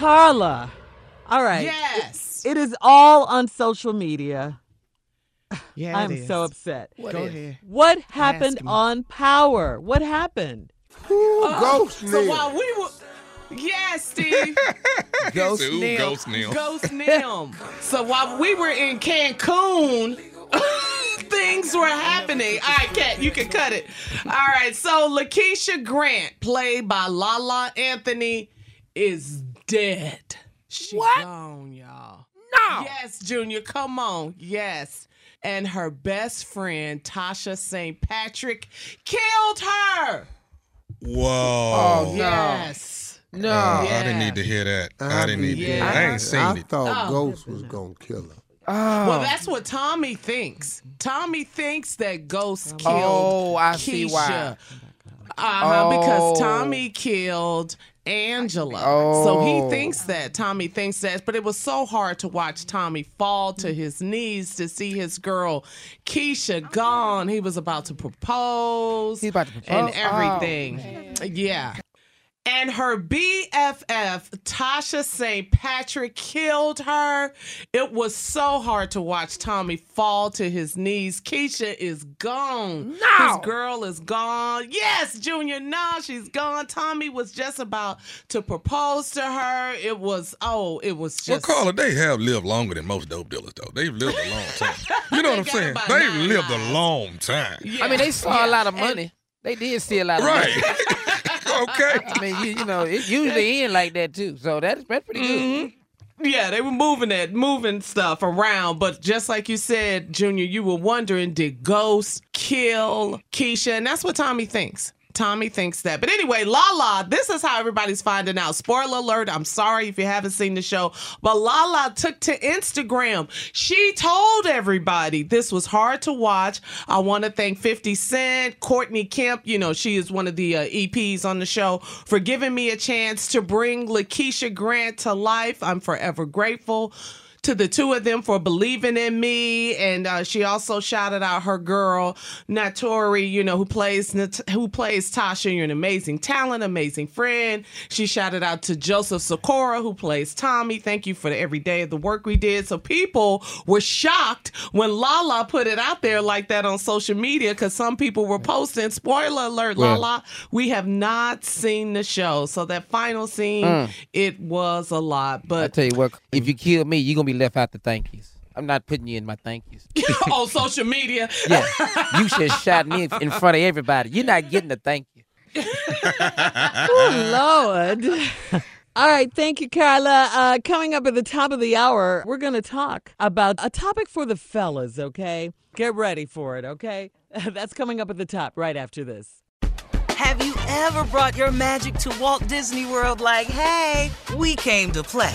Carla. All right. Yes. It is all on social media. Yeah, I'm it is. so upset. What Go is? ahead. What happened on Power? What happened? Oh, ghost So while we were, yes, Steve. Ghost Ooh, Neil. Ghost Neil. Ghost Neil. so while we were in Cancun. Things were happening. All right, Kat, you can cut it. All right, so Lakeisha Grant, played by Lala Anthony, is dead. She What? gone, y'all. No. Yes, Junior, come on. Yes. And her best friend, Tasha St. Patrick, killed her. Whoa. Oh, no. Yes. No. Oh, I didn't need to hear that. I, didn't need to hear that. I ain't seen I it. thought Oh. Ghost was gonna kill her. Oh. Well, that's what Tommy thinks. Tommy thinks that Ghost killed Oh, I Keisha. see why. Uh-huh, because Oh. Tommy killed Angela. Oh. So he oh. thinks that. Tommy thinks that. But it was so hard to watch Tommy fall to his knees to see his girl Keisha gone. He was about to propose. He's about to propose? And Oh, everything. yeah. And her BFF, Tasha St. Patrick, killed her. It was so hard to watch Tommy fall to his knees. Keisha is gone. No. His girl is gone. Yes, Junior, no, she's gone. Tommy was just about to propose to her. It was, oh, it was Well, just. Carla, they have lived longer than most dope dealers, though. They've lived a long time. You know what I'm saying? They've nine lived a long time. Yeah, I mean, they saw yeah. a lot of And- money. they did see a lot of Right. money. okay. I mean, you, you know, it usually end like that too. So that's, that's pretty good. Mm-hmm. Yeah, they were moving it, moving stuff around. But just like you said, Junior, you were wondering, did Ghost kill Keisha? And that's what Tommy thinks. Tommy thinks that. But anyway, Lala, this is how everybody's finding out. Spoiler alert, I'm sorry if you haven't seen the show, but Lala took to Instagram. She told everybody this was hard to watch. I want to thank 50 Cent, Courtney Kemp, you know, she is one of the uh, EPs on the show, for giving me a chance to bring Lakeisha Grant to life. I'm forever grateful. To the two of them for believing in me. And uh, she also shouted out her girl, Naturi, you know, who plays who plays Tasha. You're an amazing talent, amazing friend. She shouted out to Joseph Sikora, who plays Tommy. Thank you for the, every day of the work we did. So people were shocked when Lala put it out there like that on social media because some people were posting, spoiler alert, Well- Lala, we have not seen the show. So that final scene, Mm. it was a lot. But I tell you what, if you kill me, you're gonna be left out the thank yous. I'm not putting you in my thank yous. on social media, Yeah, you should shout me in front of everybody. You're not getting a thank you. Oh, Lord. All right, thank you, Carla. Uh, coming up at the top of the hour, we're going to talk about a topic for the fellas, okay? Get ready for it, okay? That's coming up at the top right after this. Have you ever brought your magic to Walt Disney World like, hey, we came to play?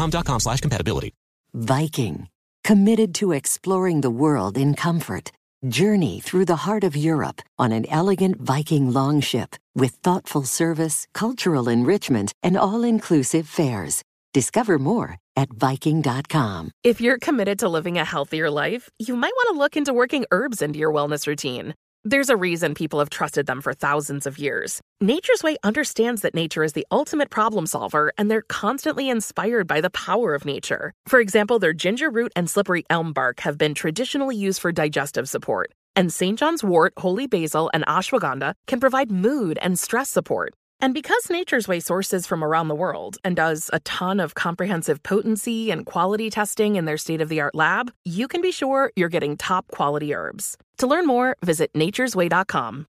dexcom.com slash compatibility. Viking, committed to exploring the world in comfort. Journey through the heart of Europe on an elegant Viking longship with thoughtful service, cultural enrichment, and all inclusive fares. Discover more at Viking.com. If you're committed to living a healthier life, you might want to look into working herbs into your wellness routine. There's a reason people have trusted them for thousands of years. Nature's Way understands that nature is the ultimate problem solver, and they're constantly inspired by the power of nature. For example, their ginger root and slippery elm bark have been traditionally used for digestive support, and St. John's wort, holy basil, and ashwagandha can provide mood and stress support. And because Nature's Way sources from around the world and does a ton of comprehensive potency and quality testing in their state of the art lab, you can be sure you're getting top quality herbs. To learn more, visit naturesway.com.